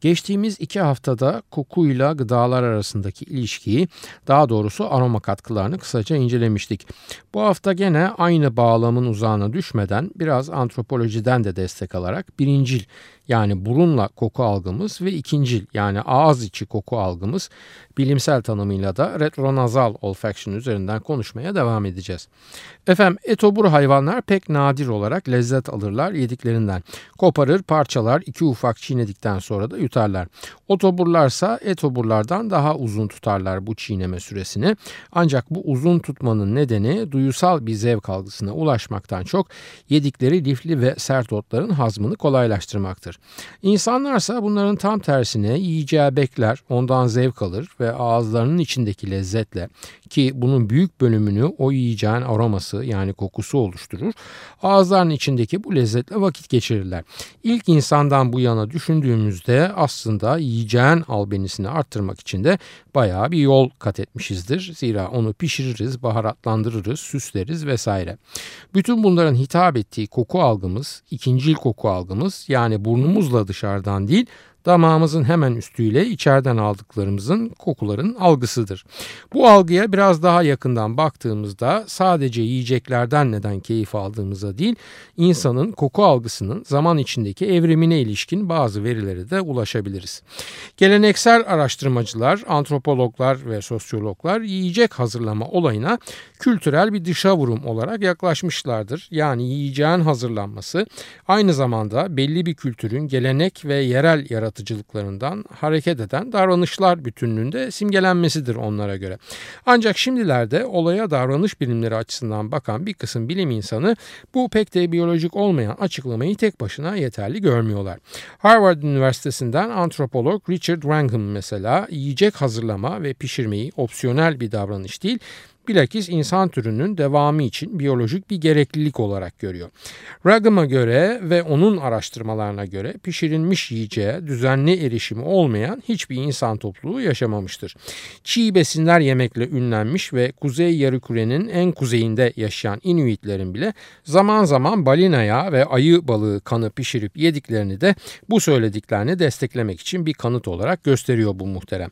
Geçtiğimiz iki haftada kokuyla gıdalar arasındaki ilişkiyi, daha doğrusu aroma katkılarını kısaca incelemiştik. Bu hafta gene aynı bağlamın uzağına düşmeden biraz antropolojiden de destek alarak birincil yani burunla koku algımız ve ikincil yani ağız içi koku algımız bilimsel tanımıyla da retronazal olfaction üzerinden konuşmaya devam edeceğiz. Efendim etobur hayvanlar pek nadir olarak lezzet alırlar yediklerinden. Koparır parçalar iki ufak çiğnedikten sonra da yutarlar. Otoburlarsa etoburlardan daha uzun tutarlar bu çiğneme süresini. Ancak bu uzun tutmanın nedeni duyusal bir zevk algısına ulaşmaktan çok yedikleri lifli ve sert otların hazmını kolaylaştırmaktır. İnsanlarsa bunların tam tersine yiyeceği bekler, ondan zevk alır ve ağızlarının içindeki lezzetle ki bunun büyük bölümünü o yiyeceğin aroması yani kokusu oluşturur. Ağızlarının içindeki bu lezzetle vakit geçirirler. İlk insandan bu yana düşündüğümüzde aslında yiyeceğin albenisini arttırmak için de bayağı bir yol kat etmişizdir. Zira onu pişiririz, baharatlandırırız, süsleriz vesaire. Bütün bunların hitap ettiği koku algımız, ikincil koku algımız yani burnumuzla dışarıdan değil damağımızın hemen üstüyle içeriden aldıklarımızın kokuların algısıdır. Bu algıya biraz daha yakından baktığımızda sadece yiyeceklerden neden keyif aldığımıza değil, insanın koku algısının zaman içindeki evrimine ilişkin bazı verilere de ulaşabiliriz. Geleneksel araştırmacılar, antropologlar ve sosyologlar yiyecek hazırlama olayına kültürel bir dışa vurum olarak yaklaşmışlardır. Yani yiyeceğin hazırlanması aynı zamanda belli bir kültürün gelenek ve yerel yaratıcılıklarından hareket eden davranışlar bütünlüğünde simgelenmesidir onlara göre. Ancak şimdilerde olaya davranış bilimleri açısından bakan bir kısım bilim insanı bu pek de biyolojik olmayan açıklamayı tek başına yeterli görmüyorlar. Harvard Üniversitesi'nden antropolog Richard Wrangham mesela yiyecek hazırlama ve pişirmeyi opsiyonel bir davranış değil bilakis insan türünün devamı için biyolojik bir gereklilik olarak görüyor. Ragham'a göre ve onun araştırmalarına göre pişirilmiş yiyeceğe düzenli erişimi olmayan hiçbir insan topluluğu yaşamamıştır. Çiğ besinler yemekle ünlenmiş ve kuzey yarıkürenin en kuzeyinde yaşayan Inuitlerin bile zaman zaman balinaya ve ayı balığı kanı pişirip yediklerini de bu söylediklerini desteklemek için bir kanıt olarak gösteriyor bu muhterem.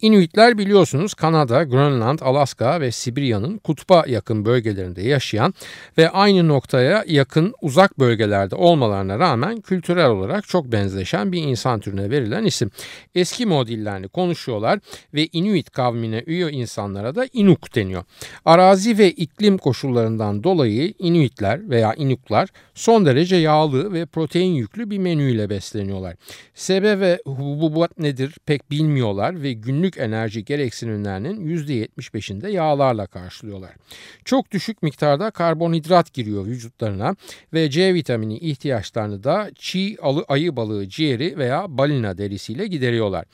Inuitler biliyorsunuz Kanada, Grönland, Alaska ve Sibirya Sibirya'nın kutba yakın bölgelerinde yaşayan ve aynı noktaya yakın uzak bölgelerde olmalarına rağmen kültürel olarak çok benzeşen bir insan türüne verilen isim. Eskimo dillerini konuşuyorlar ve Inuit kavmine üye insanlara da Inuk deniyor. Arazi ve iklim koşullarından dolayı Inuitler veya Inuklar son derece yağlı ve protein yüklü bir menüyle besleniyorlar. Sebe ve hububat nedir pek bilmiyorlar ve günlük enerji gereksinimlerinin %75'inde yağlarla miktarla karşılıyorlar. Çok düşük miktarda karbonhidrat giriyor vücutlarına ve C vitamini ihtiyaçlarını da çiğ ayı balığı ciğeri veya balina derisiyle gideriyorlar.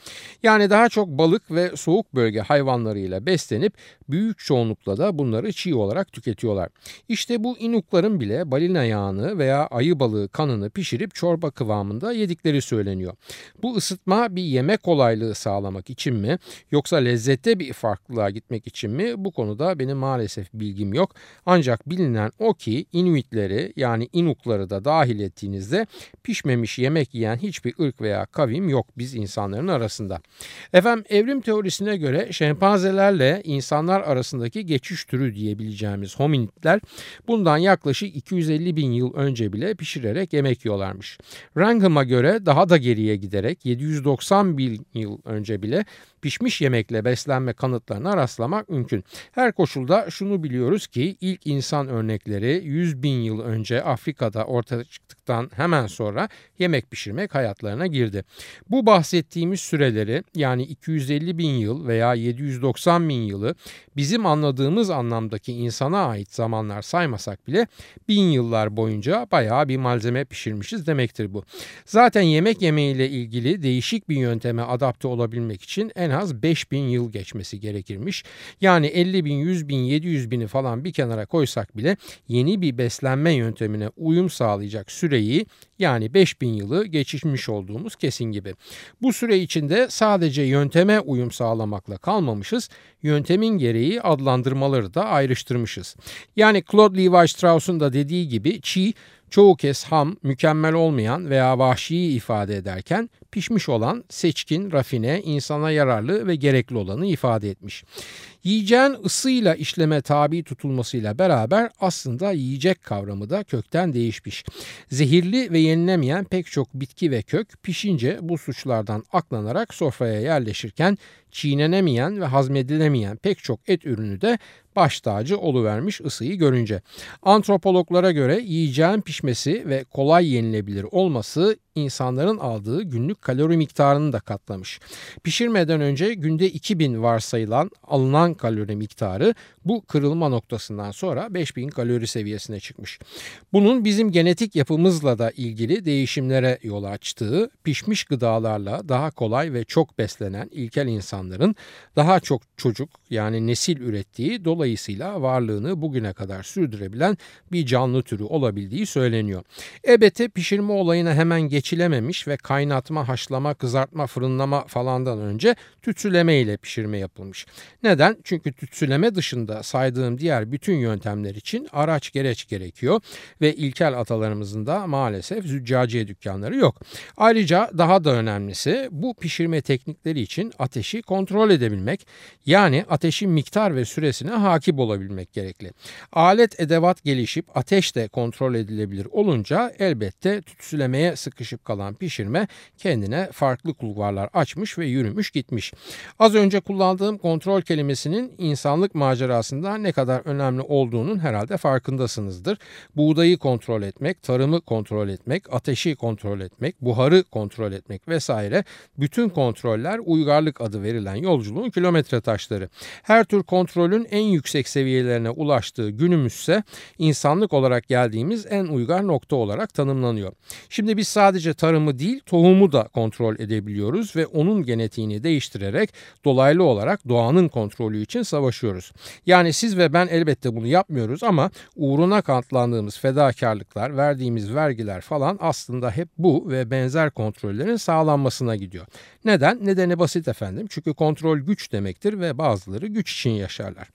Yani daha çok balık ve soğuk bölge hayvanlarıyla beslenip büyük çoğunlukla da bunları çiğ olarak tüketiyorlar. İşte bu inukların bile balina yağını veya ayı balığı kanını pişirip çorba kıvamında yedikleri söyleniyor. Bu ısıtma bir yemek kolaylığı sağlamak için mi yoksa lezzette bir farklılığa gitmek için mi bu konuda konuda benim maalesef bilgim yok. Ancak bilinen o ki Inuitleri yani Inukları da dahil ettiğinizde pişmemiş yemek yiyen hiçbir ırk veya kavim yok biz insanların arasında. Efendim evrim teorisine göre şempanzelerle insanlar arasındaki geçiş türü diyebileceğimiz hominidler bundan yaklaşık 250 bin yıl önce bile pişirerek yemek yiyorlarmış. Wrangham'a göre daha da geriye giderek 790 bin yıl önce bile pişmiş yemekle beslenme kanıtlarına rastlamak mümkün. Her koşulda şunu biliyoruz ki ilk insan örnekleri 100 bin yıl önce Afrika'da ortaya çıktıktan hemen sonra yemek pişirmek hayatlarına girdi. Bu bahsettiğimiz süreleri yani 250 bin yıl veya 790 bin yılı bizim anladığımız anlamdaki insana ait zamanlar saymasak bile bin yıllar boyunca bayağı bir malzeme pişirmişiz demektir bu. Zaten yemek yemeğiyle ilgili değişik bir yönteme adapte olabilmek için en az 5000 yıl geçmesi gerekirmiş. Yani 50 bin, 100 bin, 700 bini falan bir kenara koysak bile yeni bir beslenme yöntemine uyum sağlayacak süreyi yani 5000 yılı geçirmiş olduğumuz kesin gibi. Bu süre içinde sadece yönteme uyum sağlamakla kalmamışız, yöntemin gereği adlandırmaları da ayrıştırmışız. Yani Claude Levi-Strauss'un da dediği gibi çiğ çoğu kez ham, mükemmel olmayan veya vahşiyi ifade ederken pişmiş olan, seçkin, rafine, insana yararlı ve gerekli olanı ifade etmiş. Yiyeceğin ısıyla işleme tabi tutulmasıyla beraber aslında yiyecek kavramı da kökten değişmiş. Zehirli ve yenilemeyen pek çok bitki ve kök pişince bu suçlardan aklanarak sofraya yerleşirken çiğnenemeyen ve hazmedilemeyen pek çok et ürünü de baş tacı oluvermiş ısıyı görünce. Antropologlara göre yiyeceğin pişmesi ve kolay yenilebilir olması insanların aldığı günlük kalori miktarını da katlamış. Pişirmeden önce günde 2000 varsayılan alınan kalori miktarı bu kırılma noktasından sonra 5000 kalori seviyesine çıkmış. Bunun bizim genetik yapımızla da ilgili değişimlere yol açtığı, pişmiş gıdalarla daha kolay ve çok beslenen ilkel insanların daha çok çocuk yani nesil ürettiği dolayısıyla varlığını bugüne kadar sürdürebilen bir canlı türü olabildiği söyleniyor. Ebete pişirme olayına hemen geçilememiş ve kaynatma, haşlama, kızartma, fırınlama falandan önce tütsüleme ile pişirme yapılmış. Neden? Çünkü tütsüleme dışında saydığım diğer bütün yöntemler için araç gereç gerekiyor ve ilkel atalarımızın da maalesef züccaciye dükkanları yok. Ayrıca daha da önemlisi bu pişirme teknikleri için ateşi kontrol edebilmek yani ateşin miktar ve süresine hakim olabilmek gerekli. Alet edevat gelişip ateş de kontrol edilebilir olunca elbette tütsülemeye sıkışıp kalan pişirme kendine farklı kulvarlar açmış ve yürümüş gitmiş. Az önce kullandığım kontrol kelimesinin insanlık macerasında ne kadar önemli olduğunun herhalde farkındasınızdır. Buğdayı kontrol etmek, tarımı kontrol etmek, ateşi kontrol etmek, buharı kontrol etmek vesaire bütün kontroller uygarlık adı verilen yolculuğun kilometre taşları. Her tür kontrolün en yüksek seviyelerine ulaştığı günümüzse insanlık olarak geldiğimiz en uygar nokta olarak tanımlanıyor. Şimdi biz sadece tarımı değil tohumu da kontrol edebiliyoruz ve onun genetiğini değiştirerek dolaylı olarak doğanın kontrolü için savaşıyoruz. Yani siz ve ben elbette bunu yapmıyoruz ama uğruna katlandığımız fedakarlıklar, verdiğimiz vergiler falan aslında hep bu ve benzer kontrollerin sağlanmasına gidiyor. Neden? Nedeni basit efendim. Çünkü kontrol güç demektir ve bazıları güç için yaşarlar.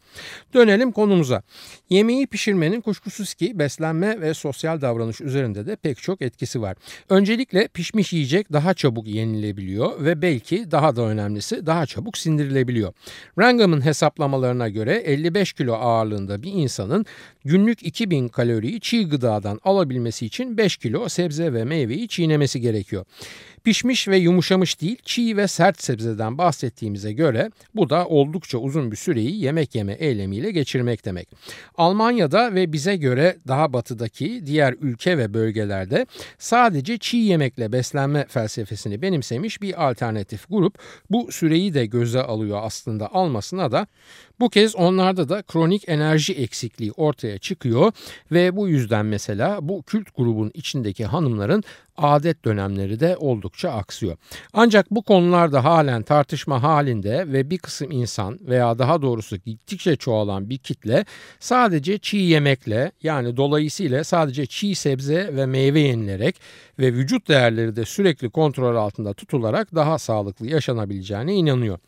Dönelim konumuza. Yemeği pişirmenin kuşkusuz ki beslenme ve sosyal davranış üzerinde de pek çok etkisi var. Öncelikle pişmiş yiyecek daha çabuk yenilebiliyor ve belki daha da önemlisi daha çabuk sindirilebiliyor. Wrangham'ın hesaplamalarına göre 55 kilo ağırlığında bir insanın günlük 2000 kaloriyi çiğ gıdadan alabilmesi için 5 kilo sebze ve meyveyi çiğnemesi gerekiyor. Pişmiş ve yumuşamış değil, çiğ ve sert sebzeden bahsettiğimize göre bu da oldukça uzun bir süreyi yemek yeme eylemiyle geçirmek demek. Almanya'da ve bize göre daha batıdaki diğer ülke ve bölgelerde sadece çiğ yemekle beslenme felsefesini benimsemiş bir alternatif grup bu süreyi de göze alıyor aslında almasına da bu kez onlarda da kronik enerji eksikliği ortaya çıkıyor ve bu yüzden mesela bu kült grubun içindeki hanımların adet dönemleri de oldukça aksıyor. Ancak bu konularda halen tartışma halinde ve bir kısım insan veya daha doğrusu gittikçe çoğalan bir kitle sadece çiğ yemekle yani dolayısıyla sadece çiğ sebze ve meyve yenilerek ve vücut değerleri de sürekli kontrol altında tutularak daha sağlıklı yaşanabileceğine inanıyor.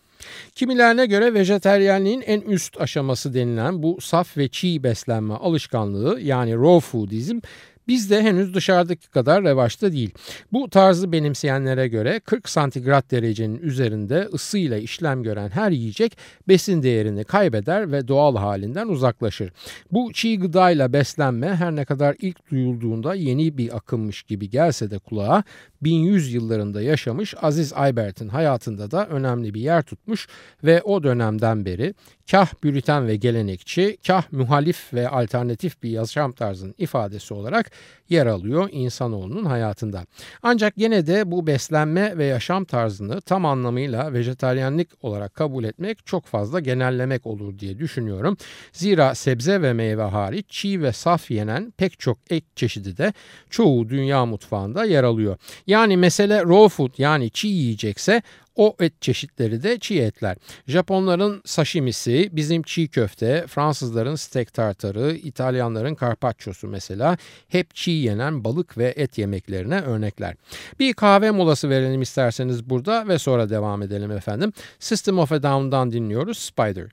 Kimilerine göre vejeteryenliğin en üst aşaması denilen bu saf ve çiğ beslenme alışkanlığı yani raw foodizm Bizde henüz dışarıdaki kadar revaçta değil. Bu tarzı benimseyenlere göre 40 santigrat derecenin üzerinde ısıyla işlem gören her yiyecek besin değerini kaybeder ve doğal halinden uzaklaşır. Bu çiğ gıdayla beslenme her ne kadar ilk duyulduğunda yeni bir akımmış gibi gelse de kulağa 1100 yıllarında yaşamış Aziz Aybert'in hayatında da önemli bir yer tutmuş ve o dönemden beri kah büriten ve gelenekçi, kah muhalif ve alternatif bir yaşam tarzının ifadesi olarak yer alıyor insanoğlunun hayatında. Ancak yine de bu beslenme ve yaşam tarzını tam anlamıyla vejetaryenlik olarak kabul etmek çok fazla genellemek olur diye düşünüyorum. Zira sebze ve meyve hariç çiğ ve saf yenen pek çok et çeşidi de çoğu dünya mutfağında yer alıyor. Yani mesele raw food yani çiğ yiyecekse O et çeşitleri de çiğ etler. Japonların sashimisi, bizim çiğ köfte, Fransızların steak tartarı, İtalyanların carpaccio'su mesela hep çiğ yenen balık ve et yemeklerine örnekler. Bir kahve molası verelim isterseniz burada ve sonra devam edelim efendim. System of a Down'dan dinliyoruz Spider.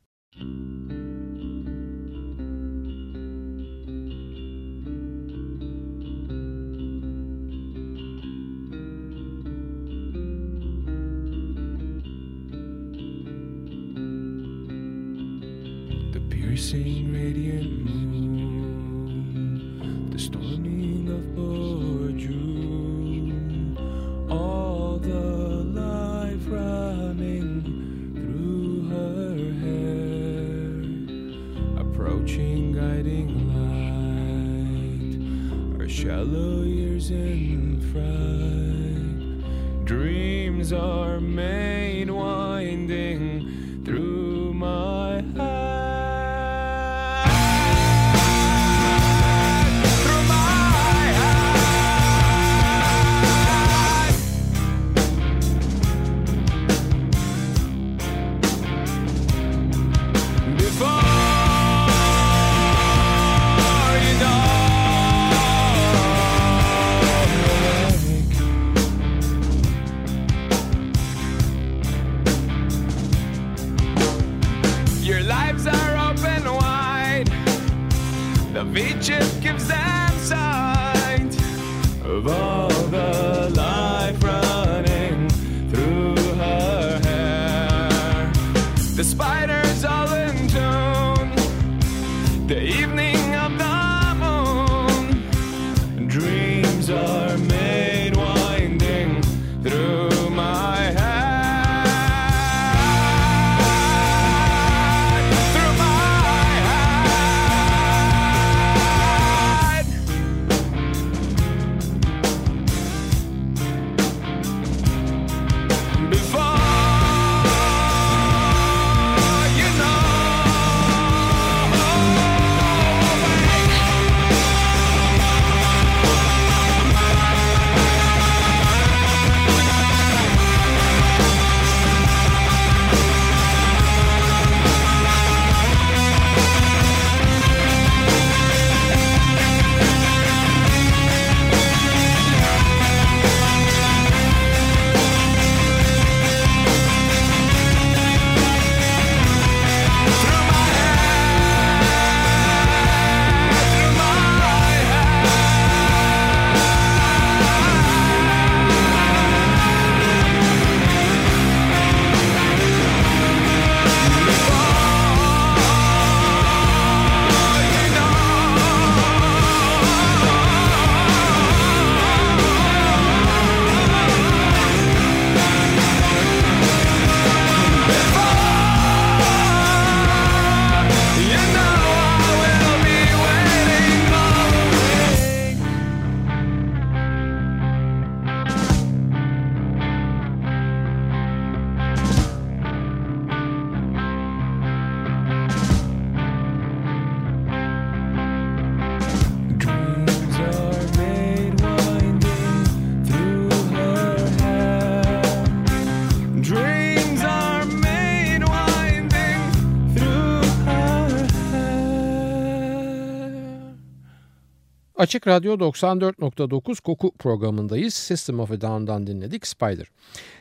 Piercing radiant moon, the storming Wiecie, gives zemsać? Wo Açık Radyo 94.9 Koku programındayız. System of a Down'dan dinledik Spider.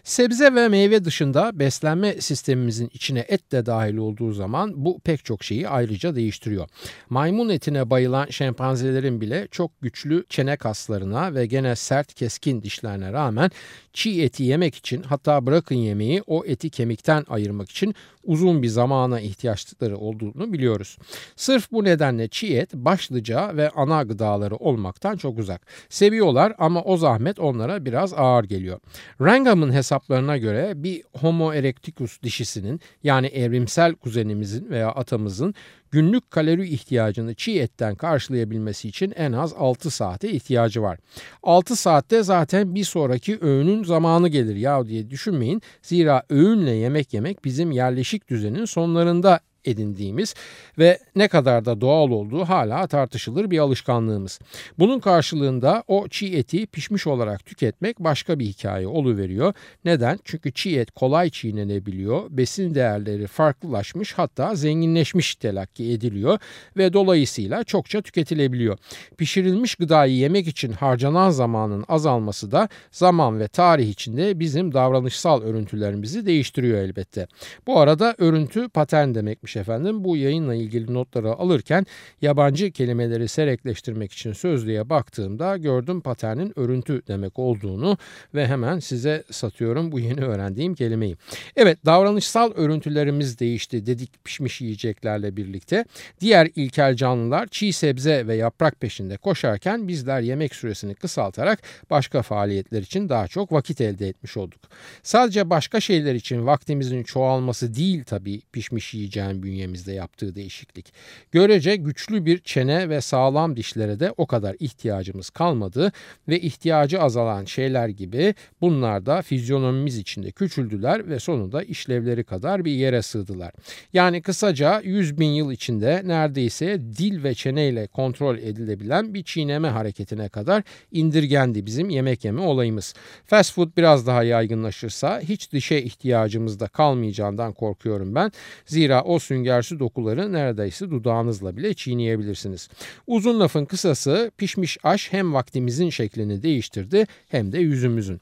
Sebze ve meyve dışında beslenme sistemimizin içine et de dahil olduğu zaman bu pek çok şeyi ayrıca değiştiriyor. Maymun etine bayılan şempanzelerin bile çok güçlü çene kaslarına ve gene sert keskin dişlerine rağmen çiğ eti yemek için hatta bırakın yemeği o eti kemikten ayırmak için uzun bir zamana ihtiyaçları olduğunu biliyoruz. Sırf bu nedenle çiğ et başlıca ve ana gıdaları olmaktan çok uzak. Seviyorlar ama o zahmet onlara biraz ağır geliyor. Wrangham'ın hesaplarına göre bir Homo erecticus dişisinin yani evrimsel kuzenimizin veya atamızın günlük kalori ihtiyacını çiğ etten karşılayabilmesi için en az 6 saate ihtiyacı var. 6 saatte zaten bir sonraki öğünün zamanı gelir ya diye düşünmeyin. Zira öğünle yemek yemek bizim yerleşik düzenin sonlarında edindiğimiz ve ne kadar da doğal olduğu hala tartışılır bir alışkanlığımız. Bunun karşılığında o çiğ eti pişmiş olarak tüketmek başka bir hikaye oluveriyor. Neden? Çünkü çiğ et kolay çiğnenebiliyor, besin değerleri farklılaşmış hatta zenginleşmiş telakki ediliyor ve dolayısıyla çokça tüketilebiliyor. Pişirilmiş gıdayı yemek için harcanan zamanın azalması da zaman ve tarih içinde bizim davranışsal örüntülerimizi değiştiriyor elbette. Bu arada örüntü patern demekmiş efendim. Bu yayınla ilgili notları alırken yabancı kelimeleri serekleştirmek için sözlüğe baktığımda gördüm paternin örüntü demek olduğunu ve hemen size satıyorum bu yeni öğrendiğim kelimeyi. Evet davranışsal örüntülerimiz değişti dedik pişmiş yiyeceklerle birlikte. Diğer ilkel canlılar çiğ sebze ve yaprak peşinde koşarken bizler yemek süresini kısaltarak başka faaliyetler için daha çok vakit elde etmiş olduk. Sadece başka şeyler için vaktimizin çoğalması değil tabii pişmiş yiyeceğin bünyemizde yaptığı değişiklik. Görece güçlü bir çene ve sağlam dişlere de o kadar ihtiyacımız kalmadı ve ihtiyacı azalan şeyler gibi bunlar da fizyonomimiz içinde küçüldüler ve sonunda işlevleri kadar bir yere sığdılar. Yani kısaca 100 bin yıl içinde neredeyse dil ve çeneyle kontrol edilebilen bir çiğneme hareketine kadar indirgendi bizim yemek yeme olayımız. Fast food biraz daha yaygınlaşırsa hiç dişe ihtiyacımız da kalmayacağından korkuyorum ben. Zira o süngersi dokuları neredeyse dudağınızla bile çiğneyebilirsiniz. Uzun lafın kısası pişmiş aş hem vaktimizin şeklini değiştirdi hem de yüzümüzün.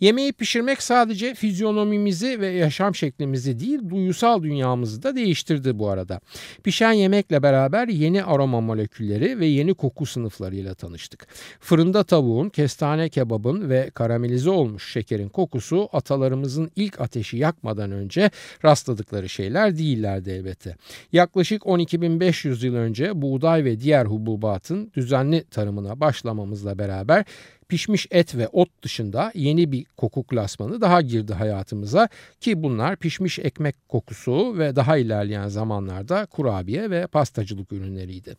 Yemeği pişirmek sadece fizyonomimizi ve yaşam şeklimizi değil duyusal dünyamızı da değiştirdi bu arada. Pişen yemekle beraber yeni aroma molekülleri ve yeni koku sınıflarıyla tanıştık. Fırında tavuğun, kestane kebabın ve karamelize olmuş şekerin kokusu atalarımızın ilk ateşi yakmadan önce rastladıkları şeyler değillerdi elbette. Yaklaşık 12.500 yıl önce buğday ve diğer hububatın düzenli tarımına başlamamızla beraber pişmiş et ve ot dışında yeni bir koku klasmanı daha girdi hayatımıza ki bunlar pişmiş ekmek kokusu ve daha ilerleyen zamanlarda kurabiye ve pastacılık ürünleriydi.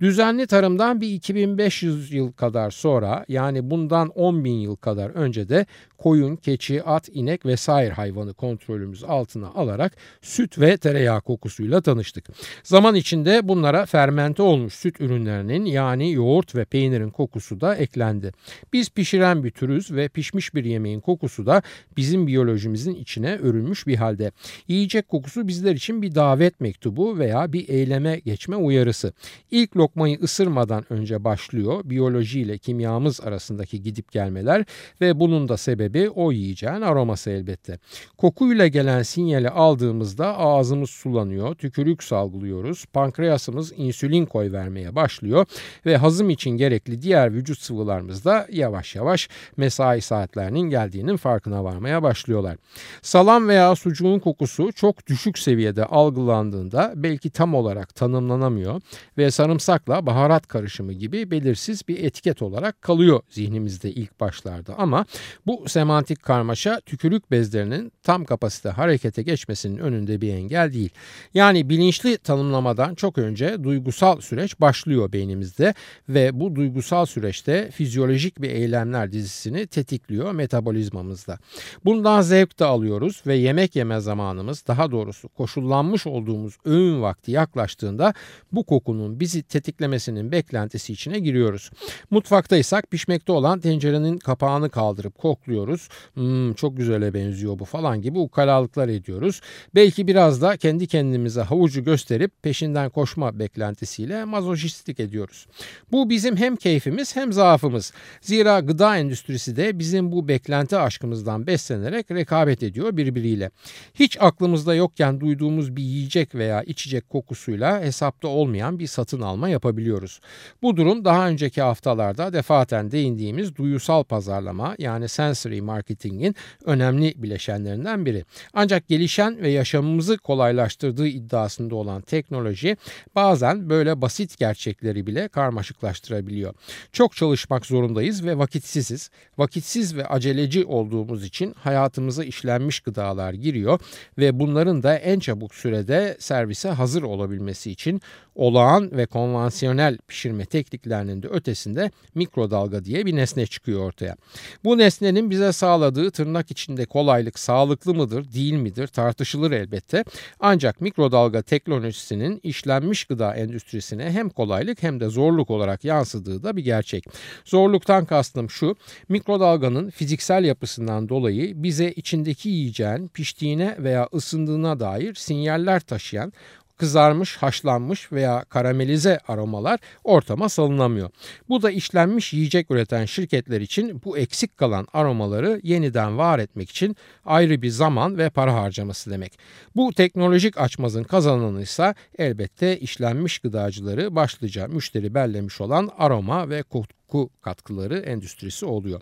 Düzenli tarımdan bir 2500 yıl kadar sonra yani bundan 10 bin yıl kadar önce de koyun, keçi, at, inek vesaire hayvanı kontrolümüz altına alarak süt ve tereyağı kokusuyla tanıştık. Zaman içinde bunlara fermente olmuş süt ürünlerinin yani yoğurt ve peynirin kokusu da eklendi. Biz pişiren bir türüz ve pişmiş bir yemeğin kokusu da bizim biyolojimizin içine örülmüş bir halde. Yiyecek kokusu bizler için bir davet mektubu veya bir eyleme geçme uyarısı. İlk lokmayı ısırmadan önce başlıyor biyoloji ile kimyamız arasındaki gidip gelmeler ve bunun da sebebi o yiyeceğin aroması elbette. Kokuyla gelen sinyali aldığımızda ağzımız sulanıyor, tükürük salgılıyoruz, pankreasımız insülin koy vermeye başlıyor ve hazım için gerekli diğer vücut sıvılarımız da yavaş yavaş mesai saatlerinin geldiğinin farkına varmaya başlıyorlar. Salam veya sucuğun kokusu çok düşük seviyede algılandığında belki tam olarak tanımlanamıyor ve sarımsakla baharat karışımı gibi belirsiz bir etiket olarak kalıyor zihnimizde ilk başlarda ama bu semantik karmaşa tükürük bezlerinin tam kapasite harekete geçmesinin önünde bir engel değil. Yani bilinçli tanımlamadan çok önce duygusal süreç başlıyor beynimizde ve bu duygusal süreçte fizyolojik bir eylemler dizisini tetikliyor metabolizmamızda. Bundan zevk de alıyoruz ve yemek yeme zamanımız daha doğrusu koşullanmış olduğumuz öğün vakti yaklaştığında bu kokunun bizi tetiklemesinin beklentisi içine giriyoruz. Mutfaktaysak pişmekte olan tencerenin kapağını kaldırıp kokluyoruz. Hmm, çok güzele benziyor bu falan gibi ukalalıklar ediyoruz. Belki biraz da kendi kendimize havucu gösterip peşinden koşma beklentisiyle mazoşistlik ediyoruz. Bu bizim hem keyfimiz hem zaafımız. Zira gıda endüstrisi de bizim bu beklenti aşkımızdan beslenerek rekabet ediyor birbiriyle. Hiç aklımızda yokken duyduğumuz bir yiyecek veya içecek kokusuyla hesapta olmayan bir satın alma yapabiliyoruz. Bu durum daha önceki haftalarda defaten değindiğimiz duyusal pazarlama yani sensory marketingin önemli bileşenlerinden biri. Ancak gelişen ve yaşamımızı kolaylaştırdığı iddiasında olan teknoloji bazen böyle basit gerçekleri bile karmaşıklaştırabiliyor. Çok çalışmak zorundayız ve vakitsiziz. Vakitsiz ve aceleci olduğumuz için hayatımıza işlenmiş gıdalar giriyor ve bunların da en çabuk sürede servise hazır olabilmesi için olağan ve konvansiyonel pişirme tekniklerinin de ötesinde mikrodalga diye bir nesne çıkıyor ortaya. Bu nesnenin bize sağladığı tırnak içinde kolaylık sağlıklı mıdır değil midir tartışılır elbette. Ancak mikrodalga teknolojisinin işlenmiş gıda endüstrisine hem kolaylık hem de zorluk olarak yansıdığı da bir gerçek. Zorluktan kastım şu mikrodalganın fiziksel yapısından dolayı bize içindeki yiyeceğin piştiğine veya ısındığına dair sinyaller taşıyan kızarmış, haşlanmış veya karamelize aromalar ortama salınamıyor. Bu da işlenmiş yiyecek üreten şirketler için bu eksik kalan aromaları yeniden var etmek için ayrı bir zaman ve para harcaması demek. Bu teknolojik açmazın kazananı ise elbette işlenmiş gıdacıları başlıca müşteri bellemiş olan aroma ve koku katkıları endüstrisi oluyor.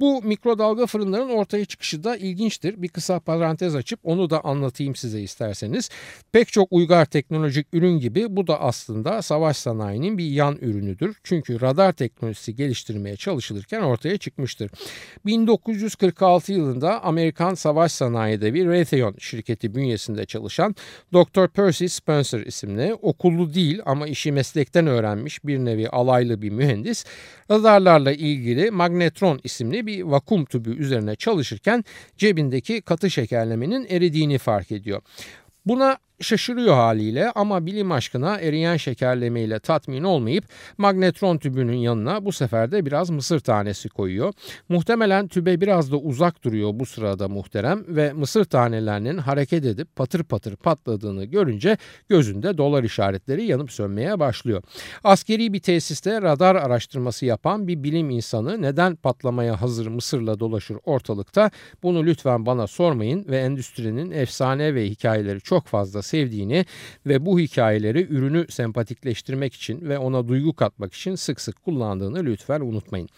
Bu mikrodalga fırınların ortaya çıkışı da ilginçtir. Bir kısa parantez açıp onu da anlatayım size isterseniz. Pek çok uygar teknolojik ürün gibi bu da aslında savaş sanayinin bir yan ürünüdür. Çünkü radar teknolojisi geliştirmeye çalışılırken ortaya çıkmıştır. 1946 yılında Amerikan savaş sanayi devi Raytheon şirketi bünyesinde çalışan Dr. Percy Spencer isimli okullu değil ama işi meslekten öğrenmiş bir nevi alaylı bir mühendis radarlarla ilgili magnetron isimli bir vakum tübü üzerine çalışırken cebindeki katı şekerlemenin eridiğini fark ediyor. Buna şaşırıyor haliyle ama bilim aşkına eriyen şekerlemeyle tatmin olmayıp magnetron tübünün yanına bu sefer de biraz mısır tanesi koyuyor. Muhtemelen tübe biraz da uzak duruyor bu sırada muhterem ve mısır tanelerinin hareket edip patır patır patladığını görünce gözünde dolar işaretleri yanıp sönmeye başlıyor. Askeri bir tesiste radar araştırması yapan bir bilim insanı neden patlamaya hazır mısırla dolaşır ortalıkta bunu lütfen bana sormayın ve endüstrinin efsane ve hikayeleri çok fazla sevdiğini ve bu hikayeleri ürünü sempatikleştirmek için ve ona duygu katmak için sık sık kullandığını lütfen unutmayın.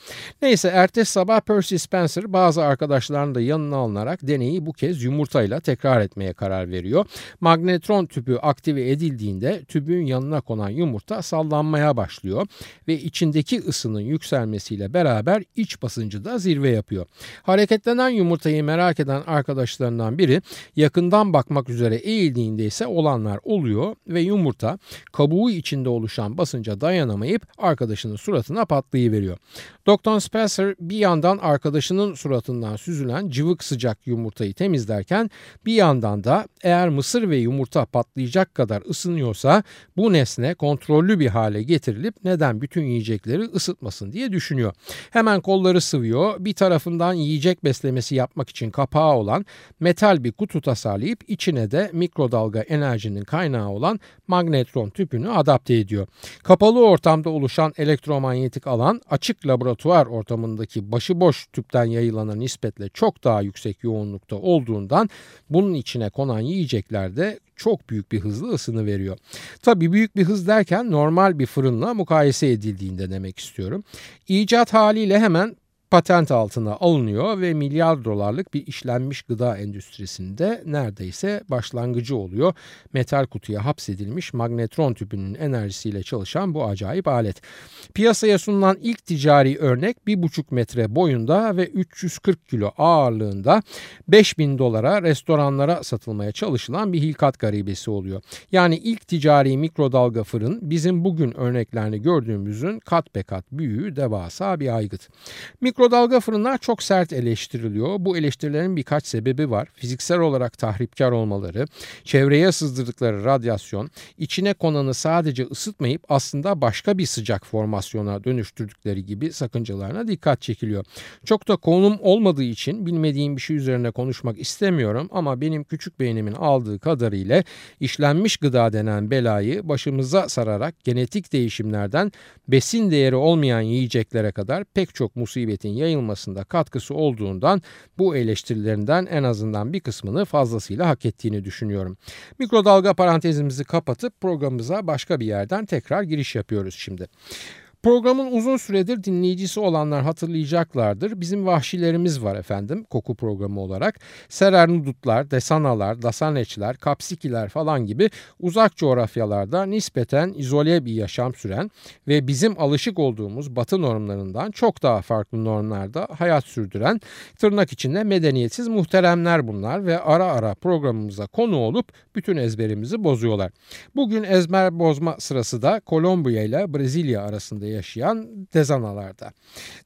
Neyse ertesi sabah Percy Spencer bazı arkadaşlarını da yanına alınarak deneyi bu kez yumurtayla tekrar etmeye karar veriyor. Magnetron tüpü aktive edildiğinde tübün yanına konan yumurta sallanmaya başlıyor ve içindeki ısının yükselmesiyle beraber iç basıncı da zirve yapıyor. Hareketlenen yumurtayı merak eden arkadaşlarından biri yakından bakmak üzere eğildiğinde ise olanlar oluyor ve yumurta kabuğu içinde oluşan basınca dayanamayıp arkadaşının suratına patlayıveriyor. Doktor Spencer bir yandan arkadaşının suratından süzülen cıvık sıcak yumurtayı temizlerken bir yandan da eğer mısır ve yumurta patlayacak kadar ısınıyorsa bu nesne kontrollü bir hale getirilip neden bütün yiyecekleri ısıtmasın diye düşünüyor. Hemen kolları sıvıyor bir tarafından yiyecek beslemesi yapmak için kapağı olan metal bir kutu tasarlayıp içine de mikrodalga enerjinin kaynağı olan magnetron tüpünü adapte ediyor. Kapalı ortamda oluşan elektromanyetik alan açık laboratuvar ortamındaki başıboş tüpten yayılana nispetle çok daha yüksek yoğunlukta olduğundan bunun içine konan yiyecekler de çok büyük bir hızla ısını veriyor. Tabii büyük bir hız derken normal bir fırınla mukayese edildiğinde demek istiyorum. İcat haliyle hemen patent altına alınıyor ve milyar dolarlık bir işlenmiş gıda endüstrisinde neredeyse başlangıcı oluyor. Metal kutuya hapsedilmiş magnetron tüpünün enerjisiyle çalışan bu acayip alet. Piyasaya sunulan ilk ticari örnek 1,5 metre boyunda ve 340 kilo ağırlığında 5000 dolara restoranlara satılmaya çalışılan bir hilkat garibesi oluyor. Yani ilk ticari mikrodalga fırın bizim bugün örneklerini gördüğümüzün kat be kat büyüğü devasa bir aygıt. Mikrodalga fırınlar çok sert eleştiriliyor. Bu eleştirilerin birkaç sebebi var. Fiziksel olarak tahripkar olmaları, çevreye sızdırdıkları radyasyon, içine konanı sadece ısıtmayıp aslında başka bir sıcak formasyona dönüştürdükleri gibi sakıncalarına dikkat çekiliyor. Çok da konum olmadığı için bilmediğim bir şey üzerine konuşmak istemiyorum ama benim küçük beynimin aldığı kadarıyla işlenmiş gıda denen belayı başımıza sararak genetik değişimlerden besin değeri olmayan yiyeceklere kadar pek çok musibetin siyasetin yayılmasında katkısı olduğundan bu eleştirilerinden en azından bir kısmını fazlasıyla hak ettiğini düşünüyorum. Mikrodalga parantezimizi kapatıp programımıza başka bir yerden tekrar giriş yapıyoruz şimdi. Programın uzun süredir dinleyicisi olanlar hatırlayacaklardır. Bizim vahşilerimiz var efendim koku programı olarak. Serernudutlar, desanalar, dasaneçler, kapsikiler falan gibi uzak coğrafyalarda nispeten izole bir yaşam süren ve bizim alışık olduğumuz batı normlarından çok daha farklı normlarda hayat sürdüren tırnak içinde medeniyetsiz muhteremler bunlar ve ara ara programımıza konu olup bütün ezberimizi bozuyorlar. Bugün ezber bozma sırası da Kolombiya ile Brezilya arasında yaşayan dezanalarda.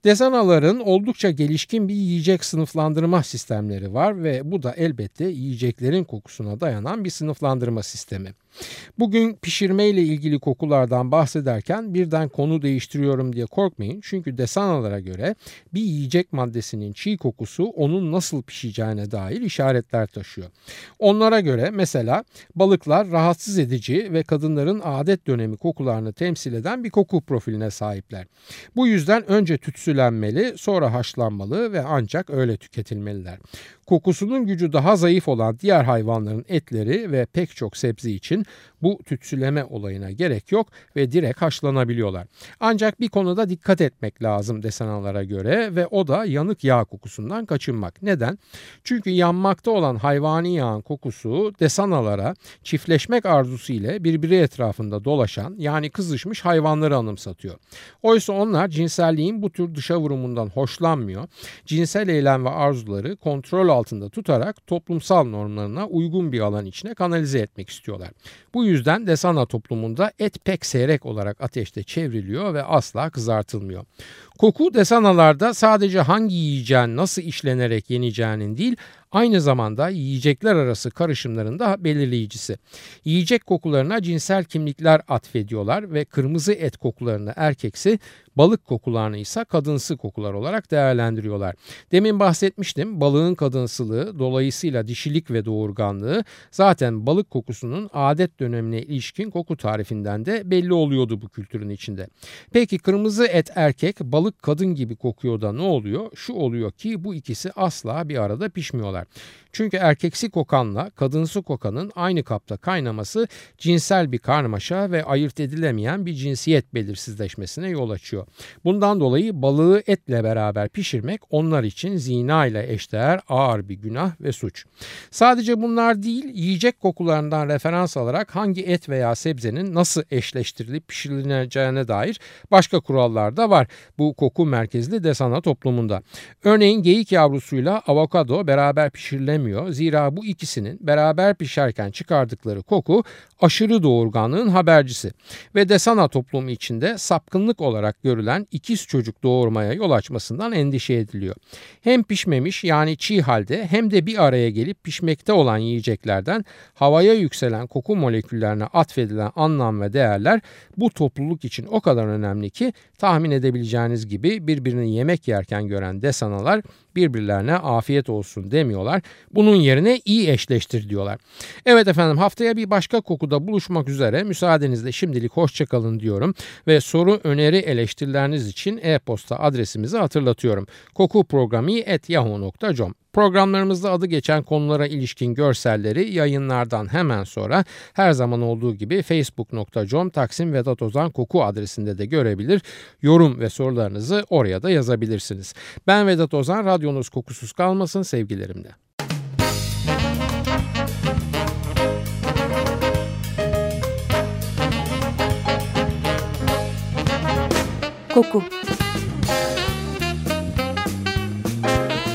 Dezanaların oldukça gelişkin bir yiyecek sınıflandırma sistemleri var ve bu da elbette yiyeceklerin kokusuna dayanan bir sınıflandırma sistemi. Bugün pişirme ile ilgili kokulardan bahsederken birden konu değiştiriyorum diye korkmayın. Çünkü desanalara göre bir yiyecek maddesinin çiğ kokusu onun nasıl pişeceğine dair işaretler taşıyor. Onlara göre mesela balıklar rahatsız edici ve kadınların adet dönemi kokularını temsil eden bir koku profiline sahipler. Bu yüzden önce tütsülenmeli, sonra haşlanmalı ve ancak öyle tüketilmeliler. Kokusunun gücü daha zayıf olan diğer hayvanların etleri ve pek çok sebze için bu tütsüleme olayına gerek yok ve direkt haşlanabiliyorlar. Ancak bir konuda dikkat etmek lazım desenalara göre ve o da yanık yağ kokusundan kaçınmak. Neden? Çünkü yanmakta olan hayvani yağın kokusu desanalara çiftleşmek arzusu ile birbiri etrafında dolaşan yani kızışmış hayvanları anımsatıyor. Oysa onlar cinselliğin bu tür dışa vurumundan hoşlanmıyor. Cinsel eylem ve arzuları kontrol altında tutarak toplumsal normlarına uygun bir alan içine kanalize etmek istiyorlar. Bu yüzden Desana toplumunda et pek seyrek olarak ateşte çevriliyor ve asla kızartılmıyor. Koku desanalarda sadece hangi yiyeceğin nasıl işlenerek yeneceğinin değil aynı zamanda yiyecekler arası karışımların da belirleyicisi. Yiyecek kokularına cinsel kimlikler atfediyorlar ve kırmızı et kokularını erkeksi, balık kokularını ise kadınsı kokular olarak değerlendiriyorlar. Demin bahsetmiştim balığın kadınsılığı dolayısıyla dişilik ve doğurganlığı zaten balık kokusunun adet dönemine ilişkin koku tarifinden de belli oluyordu bu kültürün içinde. Peki kırmızı et erkek balık kadın gibi kokuyor da ne oluyor? Şu oluyor ki bu ikisi asla bir arada pişmiyorlar. Çünkü erkeksi kokanla kadınsı kokanın aynı kapta kaynaması cinsel bir karmaşa ve ayırt edilemeyen bir cinsiyet belirsizleşmesine yol açıyor. Bundan dolayı balığı etle beraber pişirmek onlar için zina ile eşdeğer ağır bir günah ve suç. Sadece bunlar değil yiyecek kokularından referans alarak hangi et veya sebzenin nasıl eşleştirilip pişirileceğine dair başka kurallar da var bu koku merkezli desana toplumunda. Örneğin geyik yavrusuyla avokado beraber pişirilemiyor. Zira bu ikisinin beraber pişerken çıkardıkları koku aşırı doğurganlığın habercisi. Ve desana toplumu içinde sapkınlık olarak görülen ikiz çocuk doğurmaya yol açmasından endişe ediliyor. Hem pişmemiş yani çiğ halde hem de bir araya gelip pişmekte olan yiyeceklerden havaya yükselen koku moleküllerine atfedilen anlam ve değerler bu topluluk için o kadar önemli ki tahmin edebileceğiniz gibi birbirini yemek yerken gören desanalar birbirlerine afiyet olsun demiyorlar. Bunun yerine iyi eşleştir diyorlar. Evet efendim haftaya bir başka kokuda buluşmak üzere. Müsaadenizle şimdilik hoşçakalın diyorum ve soru, öneri, eleştirileriniz için e-posta adresimizi hatırlatıyorum. kokuprogrami.yahoo.com Programlarımızda adı geçen konulara ilişkin görselleri yayınlardan hemen sonra her zaman olduğu gibi facebook.com Taksim Vedat Ozan Koku adresinde de görebilir. Yorum ve sorularınızı oraya da yazabilirsiniz. Ben Vedat Ozan, radyonuz kokusuz kalmasın sevgilerimle. Koku